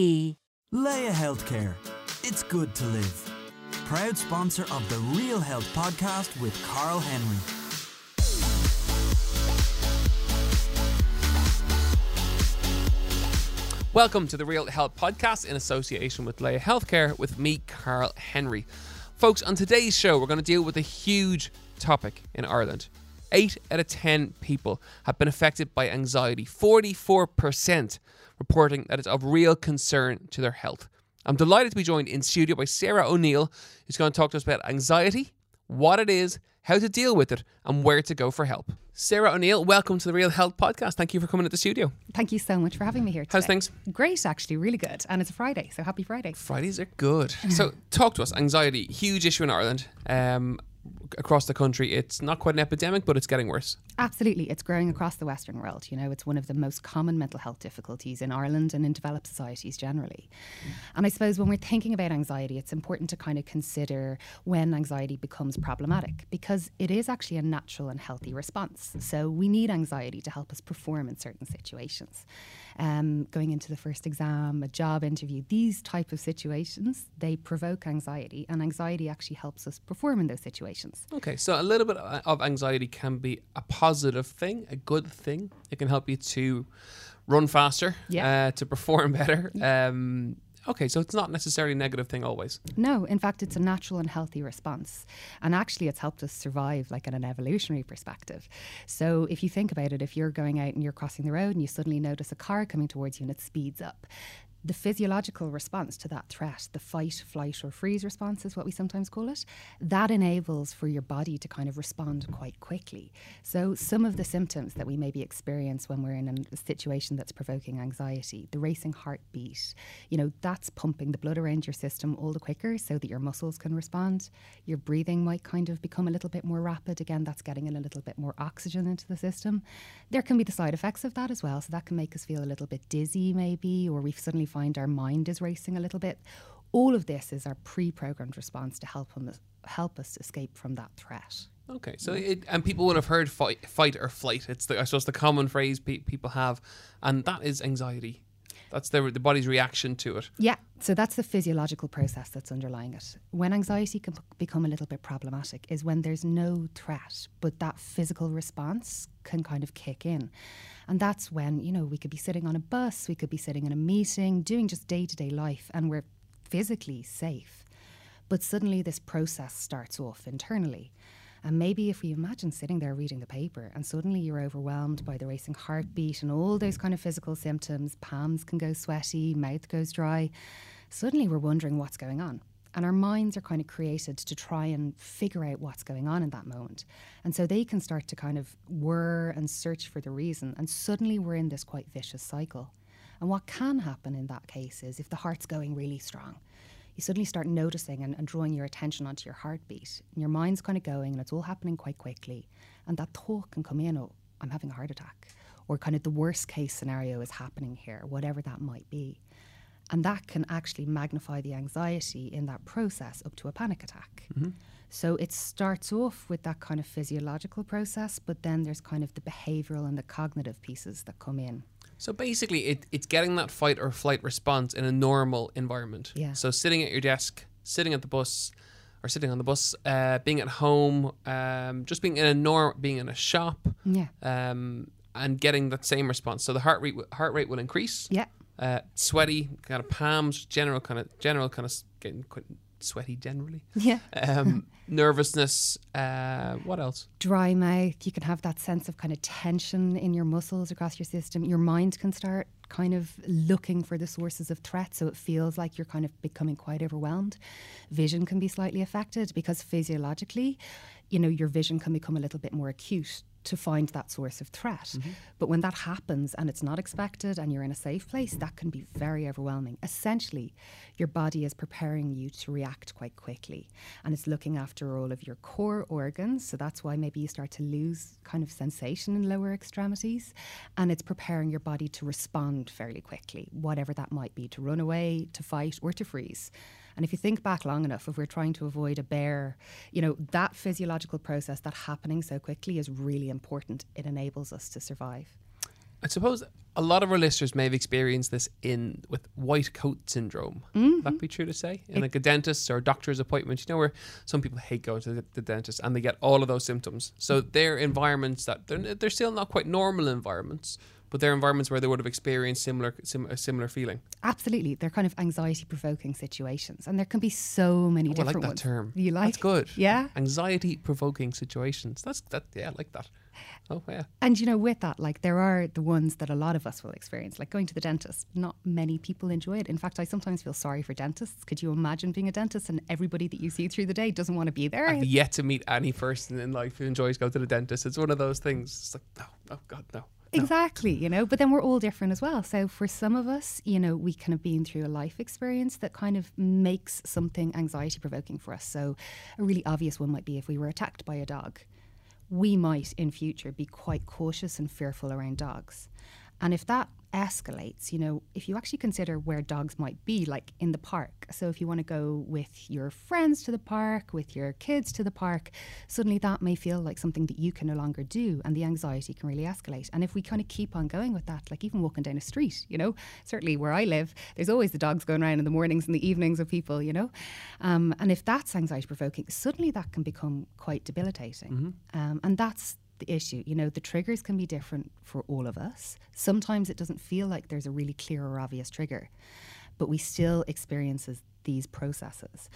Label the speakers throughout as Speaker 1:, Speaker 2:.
Speaker 1: Laya Healthcare. It's good to live. Proud sponsor of the Real Health podcast with Carl Henry.
Speaker 2: Welcome to the Real Health Podcast in association with Laya Healthcare with me, Carl Henry. Folks, on today's show, we're going to deal with a huge topic in Ireland. Eight out of 10 people have been affected by anxiety, 44% reporting that it's of real concern to their health. I'm delighted to be joined in studio by Sarah O'Neill, who's going to talk to us about anxiety, what it is, how to deal with it, and where to go for help. Sarah O'Neill, welcome to the Real Health Podcast. Thank you for coming to the studio.
Speaker 3: Thank you so much for having me here. Today.
Speaker 2: How's things?
Speaker 3: Great, actually, really good. And it's a Friday, so happy Friday.
Speaker 2: Fridays are good. so, talk to us. Anxiety, huge issue in Ireland. Um, across the country, it's not quite an epidemic, but it's getting worse.
Speaker 3: Absolutely. It's growing across the Western world. You know, it's one of the most common mental health difficulties in Ireland and in developed societies generally. Mm. And I suppose when we're thinking about anxiety, it's important to kind of consider when anxiety becomes problematic because it is actually a natural and healthy response. So we need anxiety to help us perform in certain situations. Um, going into the first exam, a job interview, these type of situations, they provoke anxiety and anxiety actually helps us perform in those situations.
Speaker 2: Okay, so a little bit of anxiety can be a positive thing, a good thing. It can help you to run faster,
Speaker 3: Yeah.
Speaker 2: uh, to perform better. Um, okay, so it's not necessarily a negative thing always.
Speaker 3: No, in fact, it's a natural and healthy response. And actually, it's helped us survive, like in an evolutionary perspective. So, if you think about it, if you're going out and you're crossing the road and you suddenly notice a car coming towards you and it speeds up, the physiological response to that threat, the fight, flight, or freeze response is what we sometimes call it, that enables for your body to kind of respond quite quickly. So, some of the symptoms that we maybe experience when we're in a situation that's provoking anxiety, the racing heartbeat, you know, that's pumping the blood around your system all the quicker so that your muscles can respond. Your breathing might kind of become a little bit more rapid. Again, that's getting in a little bit more oxygen into the system. There can be the side effects of that as well. So, that can make us feel a little bit dizzy, maybe, or we've suddenly find our mind is racing a little bit. All of this is our pre-programmed response to help us help us escape from that threat.
Speaker 2: Okay, so it, and people would have heard fight, fight or flight. It's the I suppose the common phrase pe- people have, and that is anxiety. That's the the body's reaction to it.
Speaker 3: Yeah, so that's the physiological process that's underlying it. When anxiety can become a little bit problematic is when there's no threat, but that physical response can kind of kick in. And that's when, you know, we could be sitting on a bus, we could be sitting in a meeting, doing just day to day life, and we're physically safe. But suddenly this process starts off internally. And maybe if we imagine sitting there reading the paper and suddenly you're overwhelmed by the racing heartbeat and all those kind of physical symptoms, palms can go sweaty, mouth goes dry, suddenly we're wondering what's going on. And our minds are kind of created to try and figure out what's going on in that moment. And so they can start to kind of whir and search for the reason. And suddenly we're in this quite vicious cycle. And what can happen in that case is if the heart's going really strong, you suddenly start noticing and, and drawing your attention onto your heartbeat. And your mind's kind of going and it's all happening quite quickly. And that thought can come in, oh, I'm having a heart attack. Or kind of the worst case scenario is happening here, whatever that might be. And that can actually magnify the anxiety in that process up to a panic attack. Mm-hmm. So it starts off with that kind of physiological process, but then there's kind of the behavioral and the cognitive pieces that come in.
Speaker 2: So basically, it, it's getting that fight or flight response in a normal environment.
Speaker 3: Yeah.
Speaker 2: So sitting at your desk, sitting at the bus, or sitting on the bus, uh, being at home, um, just being in a norm, being in a shop,
Speaker 3: Yeah.
Speaker 2: um, and getting that same response. So the heart rate heart rate will increase.
Speaker 3: Yeah.
Speaker 2: Uh, sweaty, kind of palms, general kind of general kind of getting quite sweaty generally.
Speaker 3: Yeah.
Speaker 2: Um, nervousness. Uh, what else?
Speaker 3: dry mouth. You can have that sense of kind of tension in your muscles across your system. Your mind can start kind of looking for the sources of threat. So it feels like you're kind of becoming quite overwhelmed. Vision can be slightly affected because physiologically, you know, your vision can become a little bit more acute to find that source of threat.
Speaker 2: Mm-hmm.
Speaker 3: But when that happens and it's not expected and you're in a safe place, that can be very overwhelming. Essentially, your body is preparing you to react quite quickly and it's looking after all of your core organs. So that's why maybe you start to lose kind of sensation in lower extremities and it's preparing your body to respond fairly quickly, whatever that might be to run away, to fight, or to freeze. And if you think back long enough, if we're trying to avoid a bear, you know, that physiological process, that happening so quickly is really important. It enables us to survive.
Speaker 2: I suppose a lot of our listeners may have experienced this in with white coat syndrome. Would that mm-hmm. be true to say? In like a dentist or doctor's appointment, you know, where some people hate going to the, the dentist and they get all of those symptoms. So mm. they're environments that they're, they're still not quite normal environments, but they're environments where they would have experienced similar sim, a similar feeling.
Speaker 3: Absolutely. They're kind of anxiety provoking situations. And there can be so many
Speaker 2: Oh, I
Speaker 3: different
Speaker 2: like that
Speaker 3: ones.
Speaker 2: term.
Speaker 3: You like
Speaker 2: That's good.
Speaker 3: Yeah.
Speaker 2: Anxiety provoking situations. That's that. Yeah, I like that. Oh yeah.
Speaker 3: And you know, with that, like there are the ones that a lot of us will experience, like going to the dentist. Not many people enjoy it. In fact, I sometimes feel sorry for dentists. Could you imagine being a dentist and everybody that you see through the day doesn't want to be there?
Speaker 2: I've yet to meet any person in life who enjoys going to the dentist. It's one of those things. It's like no, oh God, no.
Speaker 3: Exactly, you know, but then we're all different as well. So for some of us, you know, we kind of been through a life experience that kind of makes something anxiety provoking for us. So a really obvious one might be if we were attacked by a dog. We might in future be quite cautious and fearful around dogs. And if that escalates, you know, if you actually consider where dogs might be, like in the park. So if you want to go with your friends to the park, with your kids to the park, suddenly that may feel like something that you can no longer do and the anxiety can really escalate. And if we kind of keep on going with that, like even walking down a street, you know, certainly where I live, there's always the dogs going around in the mornings and the evenings of people, you know. Um, and if that's anxiety provoking, suddenly that can become quite debilitating. Um, and that's the issue. You know, the triggers can be different for all of us. Sometimes it doesn't feel like there's a really clear or obvious trigger, but we still experiences these processes.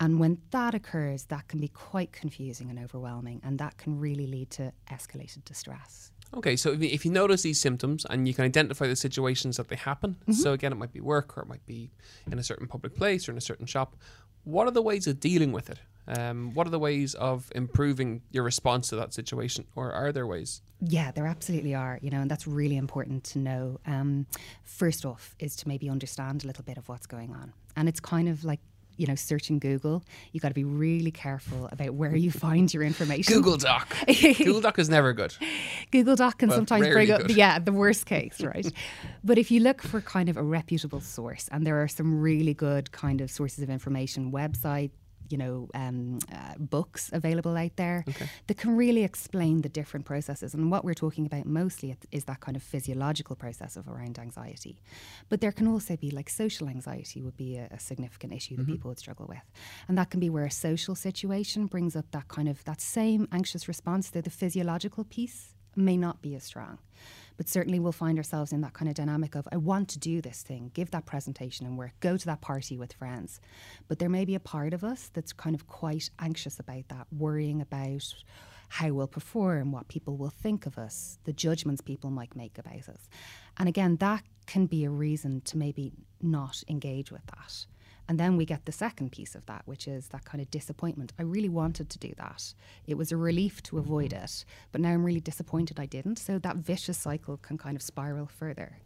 Speaker 3: And when that occurs, that can be quite confusing and overwhelming, and that can really lead to escalated distress.
Speaker 2: Okay, so if you, if you notice these symptoms and you can identify the situations that they happen, mm-hmm. so again, it might be work or it might be in a certain public place or in a certain shop. What are the ways of dealing with it? Um, what are the ways of improving your response to that situation, or are there ways?
Speaker 3: Yeah, there absolutely are, you know, and that's really important to know. Um, first off, is to maybe understand a little bit of what's going on. And it's kind of like, you know, searching Google. You got to be really careful about where you find your information.
Speaker 2: Google Doc. Google Doc is never good.
Speaker 3: Google Doc can
Speaker 2: Well,
Speaker 3: sometimes bring up, yeah, the worst case, right? but if you look for kind of a reputable source, and there are some really good kind of sources of information, website, you know, um, uh, books available out there that can really explain the different processes. And what we're talking about mostly is that kind of physiological process of around anxiety. But there can also be like social anxiety would be a, a significant issue that people would struggle with, and that can be where a social situation brings up that kind of that same anxious response, though the physiological piece may not be as strong. But certainly we'll find ourselves in that kind of dynamic of, I want to do this thing, give that presentation and work, go to that party with friends. But there may be a part of us that's kind of quite anxious about that, worrying about how we'll perform, what people will think of us, the judgments people might make about us. And again, that can be a reason to maybe not engage with that. And then we get the second piece of that, which is that kind of disappointment. I really wanted to do that. It was a relief to avoid mm-hmm. it, but now I'm really disappointed I didn't. So that vicious cycle can kind of spiral further.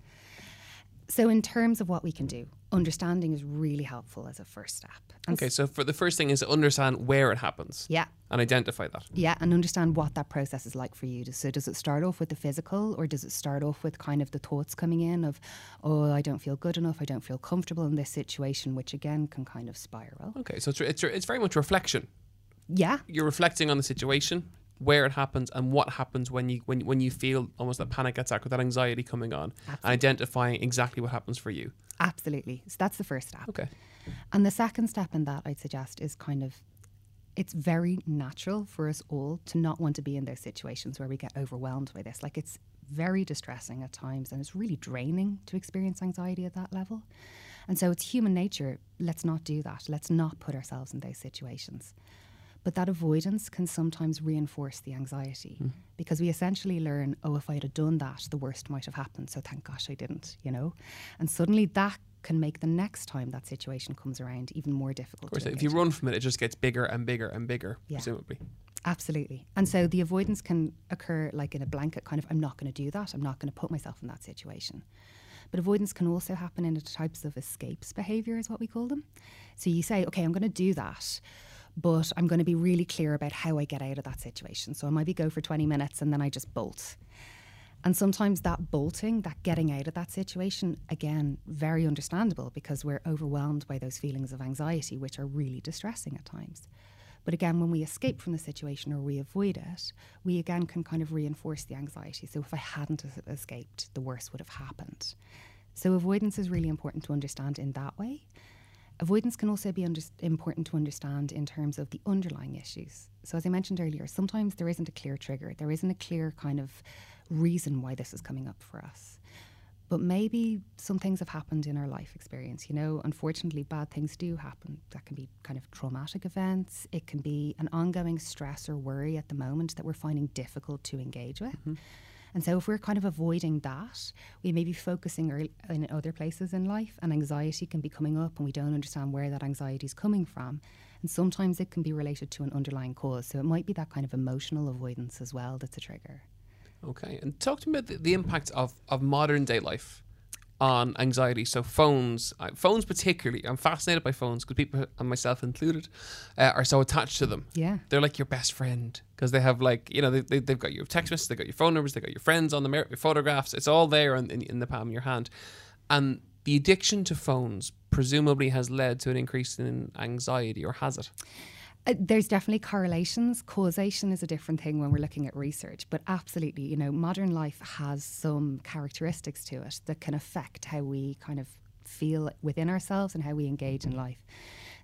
Speaker 3: So, in terms of what we can do, understanding is really helpful as a first step. And
Speaker 2: Okay, so for the first thing is to understand where it happens
Speaker 3: Yeah.
Speaker 2: and identify that.
Speaker 3: Yeah, and understand what that process is like for you. So, does it start off with the physical, or does it start off with kind of the thoughts coming in of, oh, I don't feel good enough, I don't feel comfortable in this situation, which again can kind of spiral.
Speaker 2: Okay, so it's, it's, it's very much reflection.
Speaker 3: Yeah,
Speaker 2: You're reflecting on the situation, where it happens, and what happens when you when when you feel almost that panic attack or that anxiety coming on, and identifying exactly what happens for you.
Speaker 3: absolutely. So, that's the first step.
Speaker 2: Okay.
Speaker 3: And the second step in that, I'd suggest, is kind of it's very natural for us all to not want to be in those situations where we get overwhelmed by this. Like it's very distressing at times and it's really draining to experience anxiety at that level. And so it's human nature. Let's not do that. Let's not put ourselves in those situations. But that avoidance can sometimes reinforce the anxiety hmm. because we essentially learn, oh, if I had done that, the worst might have happened. So thank gosh I didn't, you know? And suddenly that can make the next time that situation comes around even more difficult.
Speaker 2: Of course, if you run from it, it just gets bigger and bigger and bigger,
Speaker 3: Yeah.
Speaker 2: presumably.
Speaker 3: Absolutely. And so the avoidance can occur like in a blanket kind of, I'm not going to do that. I'm not going to put myself in that situation. But avoidance can also happen in the types of escapes behavior, is what we call them. So you say, okay, I'm going to do that, but I'm going to be really clear about how I get out of that situation. So I might be go for 20 minutes and then I just bolt. And sometimes that bolting, that getting out of that situation, again, very understandable because we're overwhelmed by those feelings of anxiety, which are really distressing at times. But again, when we escape from the situation or we avoid it, we again can kind of reinforce the anxiety. So if I hadn't escaped, the worst would have happened. So avoidance is really important to understand in that way. Avoidance can also be under- important to understand in terms of the underlying issues. So, as I mentioned earlier, sometimes there isn't a clear trigger, there isn't a clear kind of reason why this is coming up for us. But maybe some things have happened in our life experience. You know, unfortunately, bad things do happen. That can be kind of traumatic events. It can be an ongoing stress or worry at the moment that we're finding difficult to engage with. Mm-hmm. And so, if we're kind of avoiding that, we may be focusing in other places in life, and anxiety can be coming up, and we don't understand where that anxiety is coming from. And sometimes it can be related to an underlying cause. So, it might be that kind of emotional avoidance as well that's a trigger.
Speaker 2: Okay, and talk to me about the, the impact of, of modern day life on anxiety. So phones, phones particularly, I'm fascinated by phones because people, and myself included, uh, are so attached to them.
Speaker 3: Yeah,
Speaker 2: they're like your best friend because they have like you know they, they have got your text messages, they've got your phone numbers, they've got your friends on the your photographs. It's all there in, in, in the palm of your hand, and the addiction to phones presumably has led to an increase in anxiety, or has it?
Speaker 3: Uh, there's definitely correlations. Causation is a different thing when we're looking at research, but absolutely, you know, modern life has some characteristics to it that can affect how we kind of feel within ourselves and how we engage in life.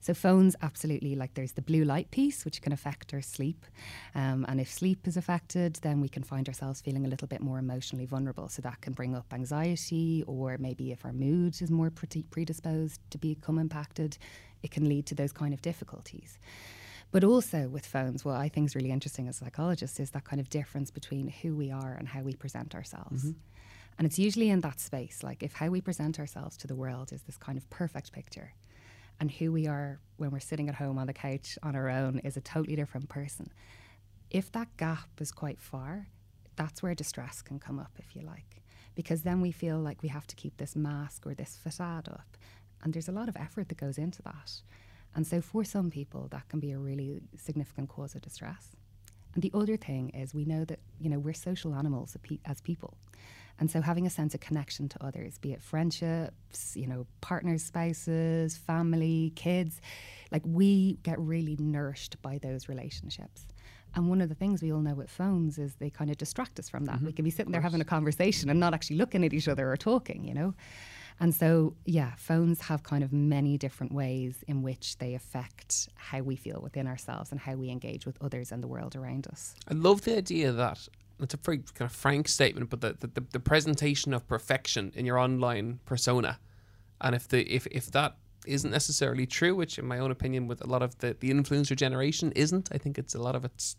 Speaker 3: So phones, absolutely, like there's the blue light piece, which can affect our sleep. Um, and if sleep is affected, then we can find ourselves feeling a little bit more emotionally vulnerable. So that can bring up anxiety, or maybe if our mood is more predisposed to become impacted, it can lead to those kind of difficulties. But also with phones, what I think is really interesting as a psychologist is that kind of difference between who we are and how we present ourselves. Mm-hmm. And it's usually in that space, like if how we present ourselves to the world is this kind of perfect picture, and who we are when we're sitting at home on the couch on our own is a totally different person. If that gap is quite far, that's where distress can come up, if you like, because then we feel like we have to keep this mask or this facade up. And there's a lot of effort that goes into that. And so, for some people, that can be a really significant cause of distress. And the other thing is, we know that you know we're social animals as people, and so having a sense of connection to others, be it friendships, you know, partners, spouses, family, kids, like we get really nourished by those relationships. And one of the things we all know with phones is they kind of distract us from that. Mm-hmm. We can be sitting there having a conversation and not actually looking at each other or talking, you know. And so, yeah, phones have kind of many different ways in which they affect how we feel within ourselves and how we engage with others and the world around us.
Speaker 2: I love the idea that it's a very kind of frank statement, but the, the, the presentation of perfection in your online persona. And if the if, if that isn't necessarily true, which in my own opinion with a lot of the, the influencer generation isn't, I think it's a lot of it's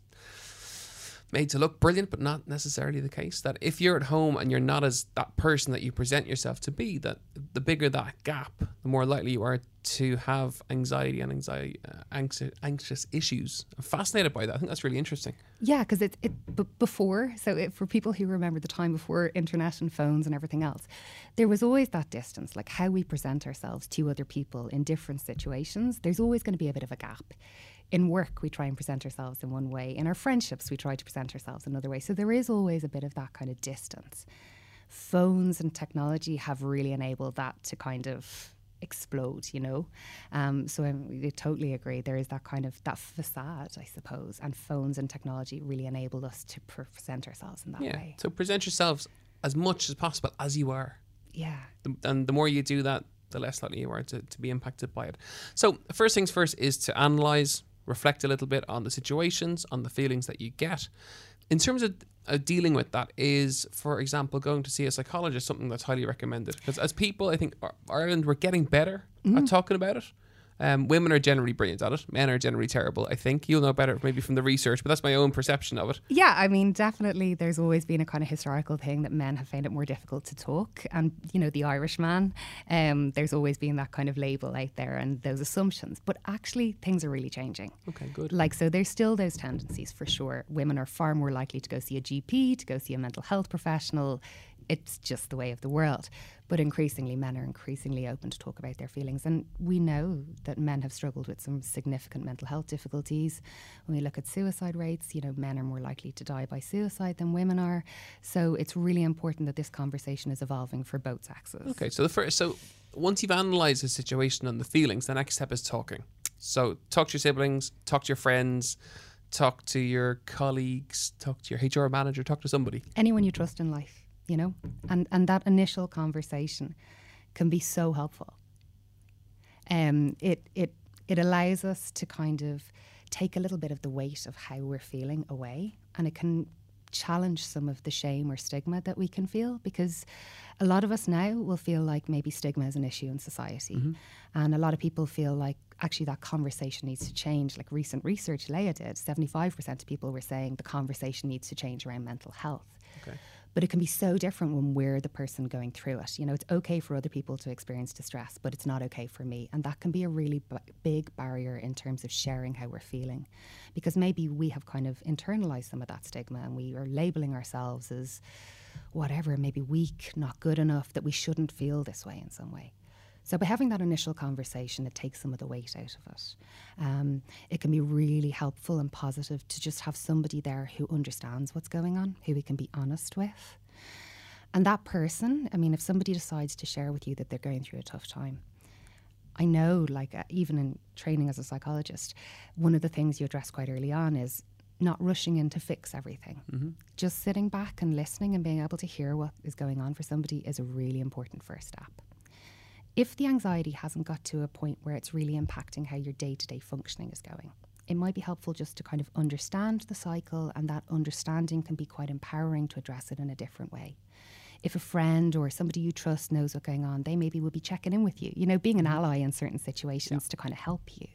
Speaker 2: made to look brilliant, but not necessarily the case. That if you're at home and you're not as that person that you present yourself to be, that the bigger that gap, the more likely you are to have anxiety and anxiety, uh, anxious, anxious issues. I'm fascinated by that. I think that's really interesting.
Speaker 3: Yeah, because it, it b- before, so it, for people who remember the time before internet and phones and everything else, there was always that distance, like how we present ourselves to other people in different situations. There's always going to be a bit of a gap in work, we try and present ourselves in one way. In our friendships, we try to present ourselves another way. So there is always a bit of that kind of distance. Phones and technology have really enabled that to kind of explode, you know. Um, so I, totally agree. There is that kind of that facade, I suppose, and phones and technology really enabled us to present ourselves in that
Speaker 2: yeah.
Speaker 3: way.
Speaker 2: So present yourselves as much as possible as you are.
Speaker 3: Yeah.
Speaker 2: The, and the more you do that, the less likely you are to, to be impacted by it. So first things first is to analyze reflect a little bit on the situations, on the feelings that you get. In terms of uh, dealing with that, is for example going to see a psychologist something that's highly recommended because as people, I think Ireland we're getting better mm. at talking about it. Um, women are generally brilliant at it. Men are generally terrible. I think you'll know better maybe from the research, but that's my own perception of it.
Speaker 3: Yeah, I mean, definitely there's always been a kind of historical thing that men have found it more difficult to talk. And, you know, the Irish man, um, there's always been that kind of label out there and those assumptions. But actually, things are really changing.
Speaker 2: Okay, good.
Speaker 3: Like, so there's still those tendencies for sure. Women are far more likely to go see a GP, to go see a mental health professional. It's just the way of the world. But increasingly, men are increasingly open to talk about their feelings. And we know that men have struggled with some significant mental health difficulties. When we look at suicide rates, you know, men are more likely to die by suicide than women are. So it's really important that this conversation is evolving for both sexes.
Speaker 2: Okay, so the first, so once you've analysed the situation and the feelings, the next step is talking. So talk to your siblings, talk to your friends, talk to your colleagues, talk to your HR manager, talk to somebody.
Speaker 3: Anyone you trust in life you know? And, and that initial conversation can be so helpful. Um, it, it, it allows us to kind of take a little bit of the weight of how we're feeling away and it can challenge some of the shame or stigma that we can feel because a lot of us now will feel like maybe stigma is an issue in society. Mm-hmm. And a lot of people feel like actually that conversation needs to change. Like recent research Laya did, 75% of people were saying the conversation needs to change around mental health. Okay. But it can be so different when we're the person going through it. You know, it's okay for other people to experience distress, but it's not okay for me. And that can be a really b- big barrier in terms of sharing how we're feeling. Because maybe we have kind of internalized some of that stigma and we are labeling ourselves as whatever, maybe weak, not good enough, that we shouldn't feel this way in some way. So by having that initial conversation, it takes some of the weight out of it. Um, it can be really helpful and positive to just have somebody there who understands what's going on, who we can be honest with. And that person, I mean, if somebody decides to share with you that they're going through a tough time, I know, like, uh, even in training as a psychologist, one of the things you address quite early on is not rushing in to fix everything. Mm-hmm. Just sitting back and listening and being able to hear what is going on for somebody is a really important first step if the anxiety hasn't got to a point where it's really impacting how your day to day functioning is going, it might be helpful just to kind of understand the cycle, and that understanding can be quite empowering to address it in a different way. If a friend or somebody you trust knows what's going on, they maybe will be checking in with you, you know, being an mm-hmm. ally in certain situations yeah. to kind of help you.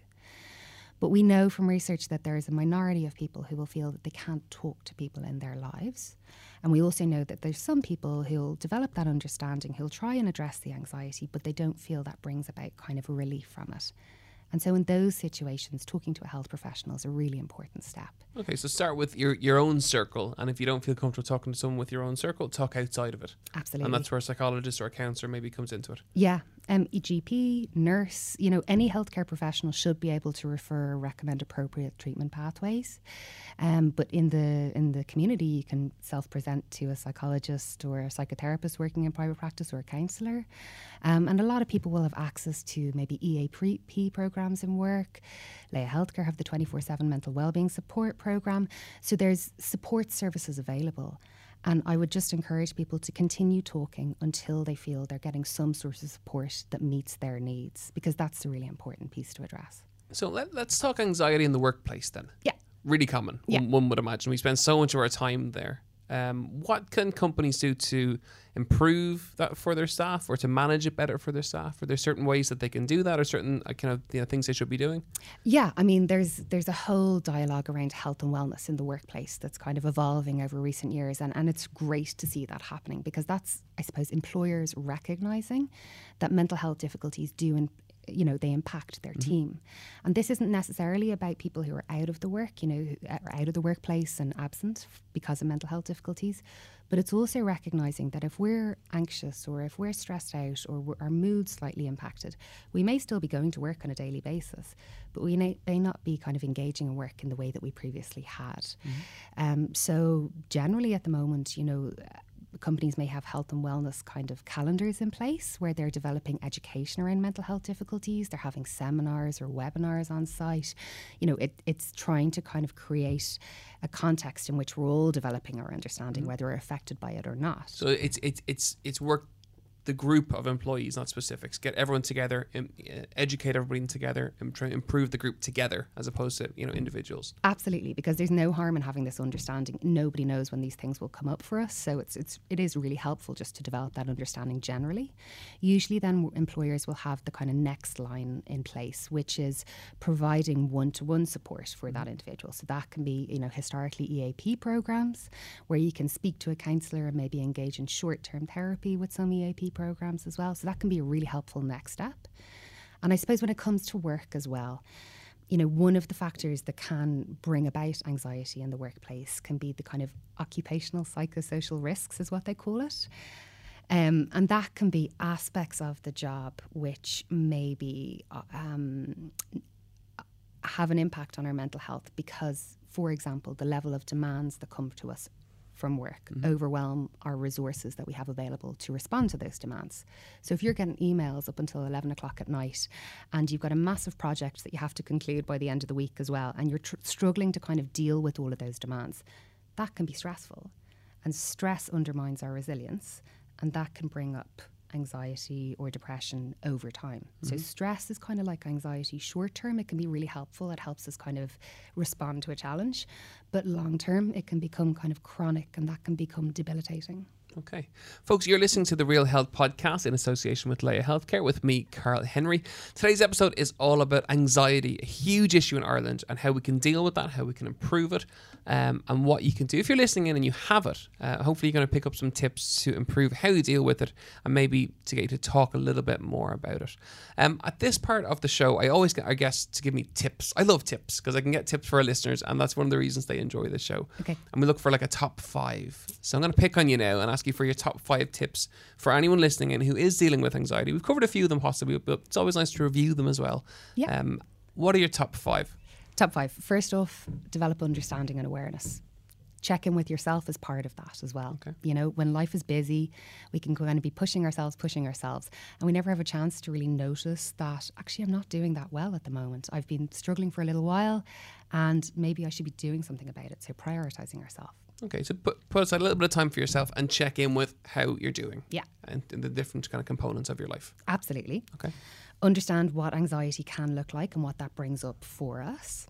Speaker 3: But we know from research that there is a minority of people who will feel that they can't talk to people in their lives. And we also know that there's some people who'll develop that understanding, who'll try and address the anxiety, but they don't feel that brings about kind of a relief from it. And so, in those situations, talking to a health professional is a really important step.
Speaker 2: Okay, so start with your, your own circle. And if you don't feel comfortable talking to someone with your own circle, talk outside of it.
Speaker 3: Absolutely.
Speaker 2: And that's where a psychologist or a counsellor maybe comes into it.
Speaker 3: Yeah. Um, GP, nurse, you know, any healthcare professional should be able to refer or recommend appropriate treatment pathways. Um, but in the in the community, you can self-present to a psychologist or a psychotherapist working in private practice or a counsellor. Um, and a lot of people will have access to maybe EAP programs in work. Laya Healthcare have the 24/7 mental wellbeing support program. So there's support services available. And I would just encourage people to continue talking until they feel they're getting some sort of support that meets their needs, because that's a really important piece to address.
Speaker 2: So let, us talk anxiety in the workplace then.
Speaker 3: Yeah.
Speaker 2: Really common, yeah. one, one would imagine. We spend so much of our time there. Um, what can companies do to improve that for their staff or to manage it better for their staff? Are there certain ways that they can do that or certain uh, kind of you know, things they should be doing?
Speaker 3: Yeah, I mean, there's there's a whole dialogue around health and wellness in the workplace that's kind of evolving over recent years. And, and it's great to see that happening because that's, I suppose, employers recognizing that mental health difficulties do in, you know they impact their mm-hmm. team and this isn't necessarily about people who are out of the work you know are out of the workplace and absent because of mental health difficulties but it's also recognizing that if we're anxious or if we're stressed out or our mood's slightly impacted we may still be going to work on a daily basis but we may, may not be kind of engaging in work in the way that we previously had mm-hmm. um, so generally at the moment you know companies may have health and wellness kind of calendars in place where they're developing education around mental health difficulties. They're having seminars or webinars on site. You know, it, it's trying to kind of create a context in which we're all developing our understanding, mm-hmm. whether we're affected by it or not.
Speaker 2: So it's it's it's it's work the group of employees, not specifics. Get everyone together, uh, educate everybody together, and try improve the group together as opposed to you know individuals.
Speaker 3: Absolutely, because there's no harm in having this understanding. Nobody knows when these things will come up for us, so it's it's it is really helpful just to develop that understanding generally. Usually, then employers will have the kind of next line in place, which is providing one-to-one support for that individual. So that can be you know historically EAP programs where you can speak to a counsellor and maybe engage in short-term therapy with some EAP programs as well. So that can be a really helpful next step. And I suppose when it comes to work as well, you know, one of the factors that can bring about anxiety in the workplace can be the kind of occupational psychosocial risks, is what they call it. Um, and that can be aspects of the job which maybe uh, um, have an impact on our mental health because, for example, the level of demands that come to us from work mm-hmm. overwhelm our resources that we have available to respond to those demands. So if you're getting emails up until 11 o'clock at night and you've got a massive project that you have to conclude by the end of the week as well, and you're tr- struggling to kind of deal with all of those demands, that can be stressful. And stress undermines our resilience, and that can bring up anxiety or depression over time. Mm-hmm. So stress is kind of like anxiety. Short term, it can be really helpful. It helps us kind of respond to a challenge. But long term, it can become kind of chronic and that can become debilitating.
Speaker 2: Okay. Folks, you're listening to the Real Health Podcast in association with Laya Healthcare with me, Carl Henry. Today's episode is all about anxiety, a huge issue in Ireland, and how we can deal with that, how we can improve it, um, and what you can do. If you're listening in and you have it, uh, hopefully you're going to pick up some tips to improve how you deal with it and maybe to get you to talk a little bit more about it. Um, at this part of the show, I always get our guests to give me tips. I love tips because I can get tips for our listeners, and that's one of the reasons they enjoy the show.
Speaker 3: Okay.
Speaker 2: And we look for like a top five. So I'm going to pick on you now and ask you for your top five tips for anyone listening in who is dealing with anxiety. We've covered a few of them possibly, but it's always nice to review them as well.
Speaker 3: Yeah.
Speaker 2: Um, what are your top five?
Speaker 3: Top five. First off, develop understanding and awareness. Check in with yourself as part of that as well.
Speaker 2: Okay.
Speaker 3: You know, when life is busy, we can kind of be pushing ourselves, pushing ourselves, and we never have a chance to really notice that actually I'm not doing that well at the moment. I've been struggling for a little while, and maybe I should be doing something about it. So prioritizing ourselves.
Speaker 2: Okay, so put, put aside a little bit of time for yourself and check in with how you're doing.
Speaker 3: Yeah.
Speaker 2: And the different kind of components of your life.
Speaker 3: Absolutely.
Speaker 2: Okay.
Speaker 3: Understand what anxiety can look like and what that brings up for us.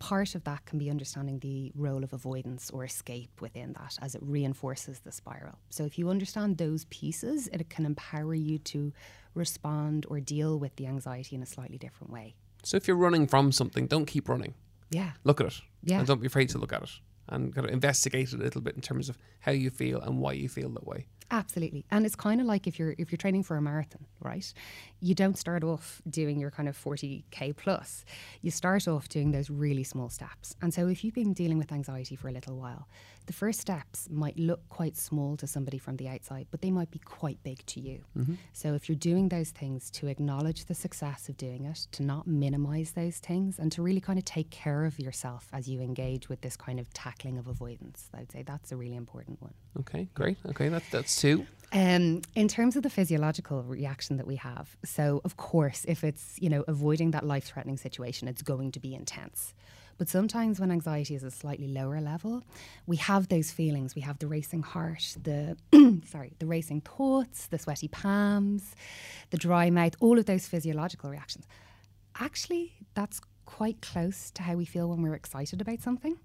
Speaker 3: Part of that can be understanding the role of avoidance or escape within that as it reinforces the spiral. So, if you understand those pieces, it can empower you to respond or deal with the anxiety in a slightly different way.
Speaker 2: So, if you're running from something, don't keep running.
Speaker 3: Yeah.
Speaker 2: Look at it.
Speaker 3: Yeah.
Speaker 2: And don't be afraid to look at it and kind of investigate it a little bit in terms of how you feel and why you feel that way.
Speaker 3: Absolutely. And it's kind of like if you're if you're training for a marathon, right? You don't start off doing your kind of 40k plus. You start off doing those really small steps. And so if you've been dealing with anxiety for a little while, the first steps might look quite small to somebody from the outside, but they might be quite big to you. Mm-hmm. So if you're doing those things to acknowledge the success of doing it, to not minimize those things and to really kind of take care of yourself as you engage with this kind of tackling of avoidance, I'd say that's a really important one.
Speaker 2: Okay, great. Okay, that's that's two.
Speaker 3: Um, in terms of the physiological reaction that we have, so of course, if it's you know avoiding that life-threatening situation, it's going to be intense. But sometimes when anxiety is a slightly lower level, we have those feelings. We have the racing heart, the sorry, the racing thoughts, the sweaty palms, the dry mouth, all of those physiological reactions. Actually, that's quite close to how we feel when we're excited about something.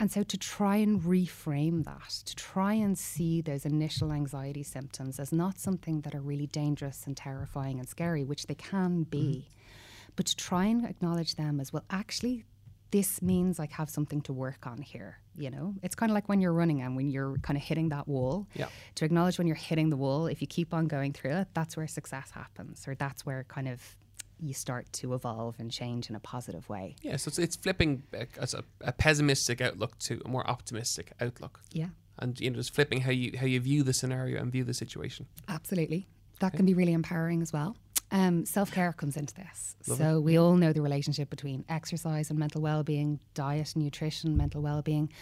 Speaker 3: And so, to try and reframe that, to try and see those initial anxiety symptoms as not something that are really dangerous and terrifying and scary, which they can be, mm-hmm. but to try and acknowledge them as well, actually, this means I have something to work on here. You know, it's kind of like when you're running and when you're kind of hitting that wall.
Speaker 2: Yeah.
Speaker 3: To acknowledge when you're hitting the wall, if you keep on going through it, that's where success happens, or that's where kind of you start to evolve and change in a positive way.
Speaker 2: Yeah, so it's, it's flipping as a, a, pessimistic outlook to a more optimistic outlook.
Speaker 3: Yeah.
Speaker 2: And you know, just flipping how you how you view the scenario and view the situation.
Speaker 3: Absolutely, that okay. can be really empowering as well. Um, Self care comes into this.
Speaker 2: Love
Speaker 3: so
Speaker 2: it.
Speaker 3: we all know the relationship between exercise and mental well being, diet, nutrition, mental well being.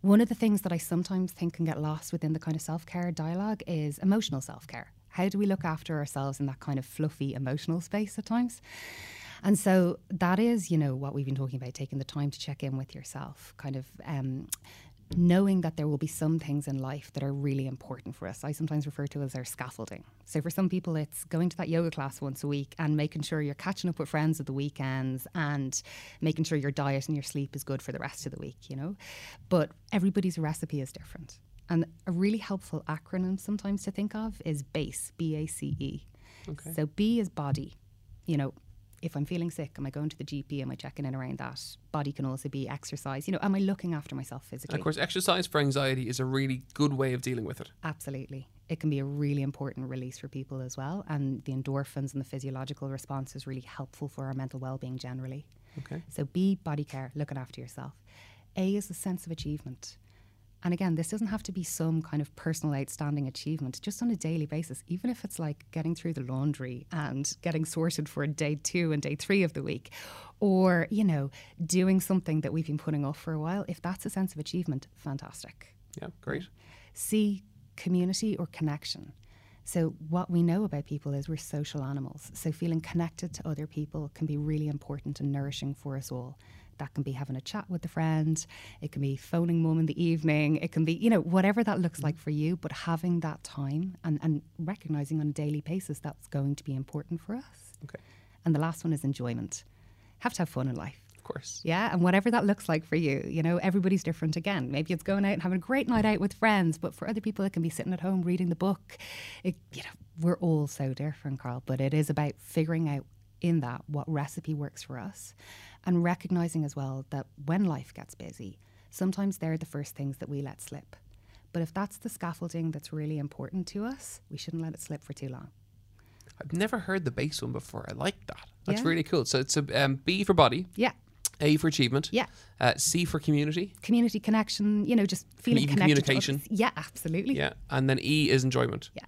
Speaker 3: One of the things that I sometimes think can get lost within the kind of self care dialogue is emotional self care. How do we look after ourselves in that kind of fluffy emotional space at times? And so that is, you know, what we've been talking about, taking the time to check in with yourself, kind of um, knowing that there will be some things in life that are really important for us. I sometimes refer to as our scaffolding. So for some people, it's going to that yoga class once a week and making sure you're catching up with friends at the weekends and making sure your diet and your sleep is good for the rest of the week, you know? But everybody's recipe is different. And a really helpful acronym sometimes to think of is BACE, B A C E.
Speaker 2: Okay.
Speaker 3: So B is body. You know, if I'm feeling sick, am I going to the GP? Am I checking in around that? Body can also be exercise. You know, am I looking after myself physically?
Speaker 2: And of course, exercise for anxiety is a really good way of dealing with it.
Speaker 3: Absolutely. It can be a really important release for people as well. And the endorphins and the physiological response is really helpful for our mental well being generally.
Speaker 2: Okay.
Speaker 3: So, B, body care, looking after yourself. A is the sense of achievement. And again, this doesn't have to be some kind of personal outstanding achievement, just on a daily basis, even if it's like getting through the laundry and getting sorted for day two and day three of the week, or, you know, doing something that we've been putting off for a while. If that's a sense of achievement, fantastic.
Speaker 2: Yeah, great.
Speaker 3: C, community or connection. So, what we know about people is we're social animals. So, feeling connected to other people can be really important and nourishing for us all. That can be having a chat with a friend, it can be phoning mum in the evening, it can be, you know, whatever that looks like mm. for you, but having that time and, and recognizing on a daily basis that's going to be important for us.
Speaker 2: Okay.
Speaker 3: And the last one is enjoyment. Have to have fun in life.
Speaker 2: Of course.
Speaker 3: Yeah, and whatever that looks like for you, you know, everybody's different again. Maybe it's going out and having a great night out with friends, but for other people, it can be sitting at home reading the book. It, you know, we're all so different, Carl, but it is about figuring out in that what recipe works for us and recognizing as well that when life gets busy, sometimes they're the first things that we let slip. But if that's the scaffolding that's really important to us, we shouldn't let it slip for too long.
Speaker 2: I've never heard the base one before. I like that. That's
Speaker 3: Yeah.
Speaker 2: really cool. So it's a um, B for body,
Speaker 3: Yeah.
Speaker 2: A for achievement,
Speaker 3: Yeah.
Speaker 2: uh, C for community,
Speaker 3: Community connection, you know, just feeling
Speaker 2: Even
Speaker 3: connected.
Speaker 2: communication.
Speaker 3: Yeah, absolutely.
Speaker 2: yeah, and then E is enjoyment.
Speaker 3: Yeah.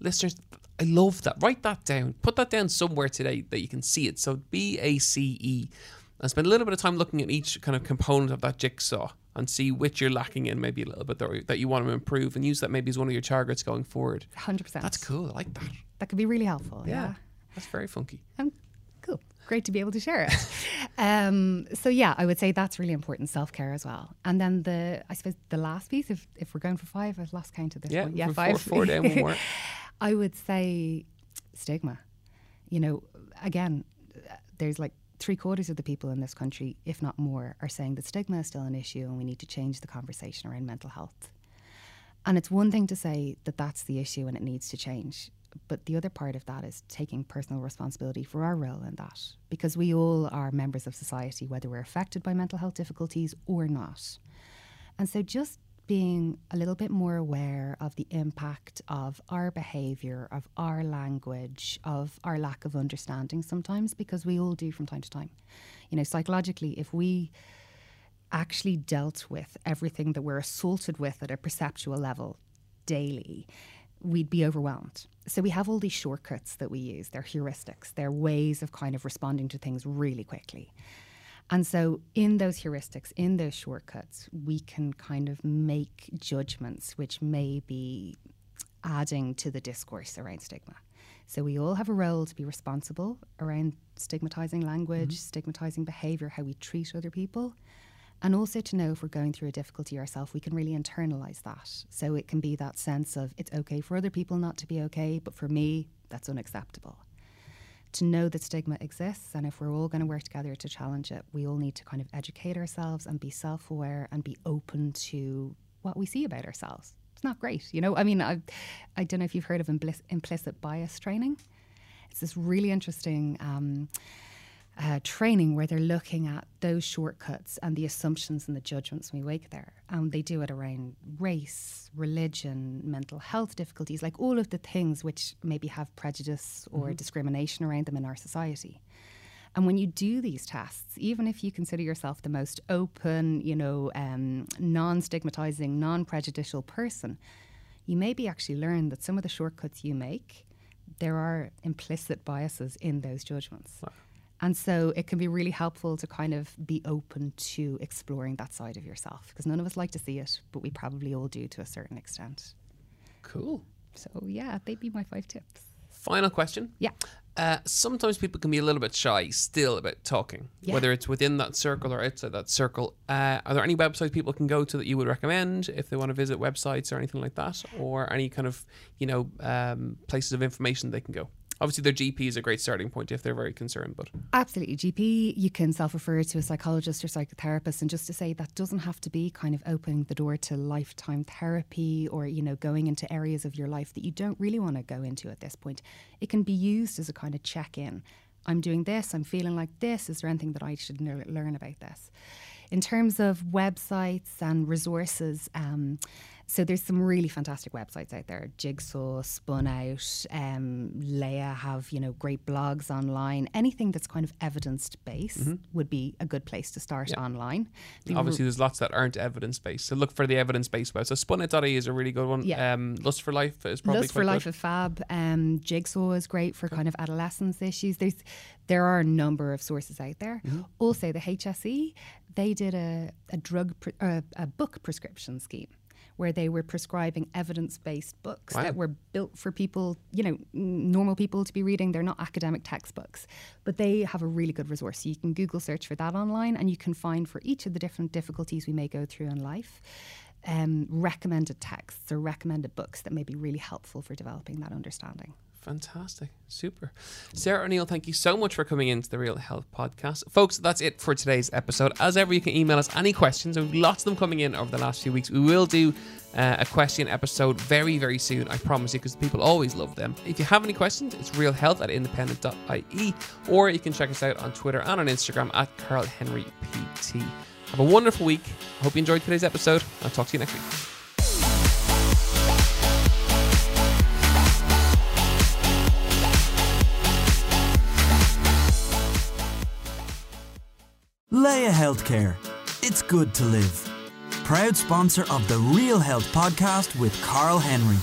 Speaker 2: Listeners, I love that. Write that down. Put that down somewhere today that you can see it. So B A C E. And spend a little bit of time looking at each kind of component of that jigsaw and see which you're lacking in, maybe a little bit that, you want to improve, and use that maybe as one of your targets going forward.
Speaker 3: 100%.
Speaker 2: That's cool. I like that.
Speaker 3: That could be really helpful. Yeah.
Speaker 2: That's very funky.
Speaker 3: Um, cool. Great to be able to share it. um, so yeah, I would say that's really important self care as well. And then the, I suppose the last piece, if if we're going for five, I've lost count of this
Speaker 2: Yeah,
Speaker 3: one. Yeah,
Speaker 2: for four-
Speaker 3: five.
Speaker 2: four down, one more.
Speaker 3: I would say stigma. You know, again, there's like three quarters of the people in this country, if not more, are saying that stigma is still an issue and we need to change the conversation around mental health. And it's one thing to say that that's the issue and it needs to change. But the other part of that is taking personal responsibility for our role in that. Because we all are members of society, whether we're affected by mental health difficulties or not. And so just being a little bit more aware of the impact of our behaviour, of our language, of our lack of understanding sometimes, because we all do from time to time. You know, psychologically, if we actually dealt with everything that we're assaulted with at a perceptual level daily, we'd be overwhelmed. So we have all these shortcuts that we use. They're heuristics. They're ways of kind of responding to things really quickly. And so, in those heuristics, in those shortcuts, we can kind of make judgments which may be adding to the discourse around stigma. So, we all have a role to be responsible around stigmatizing language, mm-hmm. stigmatizing behavior, how we treat other people. And also to know if we're going through a difficulty ourselves, we can really internalize that. So it can be that sense of it's okay for other people not to be okay, but for me, that's unacceptable. To know that stigma exists, and if we're all going to work together to challenge it, we all need to kind of educate ourselves and be self aware and be open to what we see about ourselves. It's not great, you know? I mean, I, I don't know if you've heard of implicit bias training. It's this really interesting. Um, uh, training where they're looking at those shortcuts and the assumptions and the judgments we make there. And they do it around race, religion, mental health difficulties, like all of the things which maybe have prejudice or discrimination around them in our society. And when you do these tests, even if you consider yourself the most open, you know, um, non-stigmatizing, non-prejudicial person, you maybe actually learn that some of the shortcuts you make, there are implicit biases in those judgments. And so it can be really helpful to kind of be open to exploring that side of yourself because none of us like to see it, but we probably all do to a certain extent.
Speaker 2: Cool.
Speaker 3: So, yeah, they'd be my five tips.
Speaker 2: Final question.
Speaker 3: Yeah.
Speaker 2: Uh, sometimes people can be a little bit shy still about talking,
Speaker 3: Yeah.
Speaker 2: whether it's within that circle or outside that circle. Uh, are there any websites people can go to that you would recommend if they want to visit websites or anything like that, or any kind of you know um, places of information they can go? Obviously, their GP is a great starting point if they're very concerned, but
Speaker 3: Absolutely. GP, you can self refer to a psychologist or psychotherapist. And just to say, that doesn't have to be kind of opening the door to lifetime therapy or, you know, going into areas of your life that you don't really want to go into at this point. It can be used as a kind of check in. I'm doing this, I'm feeling like this. Is there anything that I should learn about this? In terms of websites and resources, um, so there's some really fantastic websites out there. Jigsaw, Spun Out, um, Laya have you know great blogs online. Anything that's kind of evidence based would be a good place to start
Speaker 2: Yeah.
Speaker 3: online. The
Speaker 2: obviously there's lots that aren't evidence based. So look for the evidence based web. So spunout.ie is a really good one.
Speaker 3: Yeah.
Speaker 2: Um, Lust for Life is probably quite good.
Speaker 3: Lust for Life
Speaker 2: good.
Speaker 3: of Fab, um, Jigsaw is great for kind of adolescence issues. There's there are a number of sources out there.
Speaker 2: Mm-hmm.
Speaker 3: Also, the HSE they did a a drug pre- uh, a book prescription scheme where they were prescribing evidence based books
Speaker 2: Wow.
Speaker 3: that were built for people, you know, normal people to be reading. They're not academic textbooks, but they have a really good resource. So you can Google search for that online, and you can find for each of the different difficulties we may go through in life um, recommended texts or recommended books that may be really helpful for developing that understanding.
Speaker 2: Fantastic. Super. Sarah O'Neill, thank you so much for coming into the Real Health Podcast. Folks, that's it for today's episode. As ever, you can email us any questions. We've lots of them coming in over the last few weeks. We will do uh, a question episode very, very soon, I promise you, because people always love them. If you have any questions, it's realhealth at independent.ie, or you can check us out on Twitter and on Instagram at Carl Henry PT. Have a wonderful week. Hope you enjoyed today's episode. I'll talk to you next week.
Speaker 1: Laya Healthcare. It's good to live. Proud sponsor of the Real Health podcast with Carl Henry.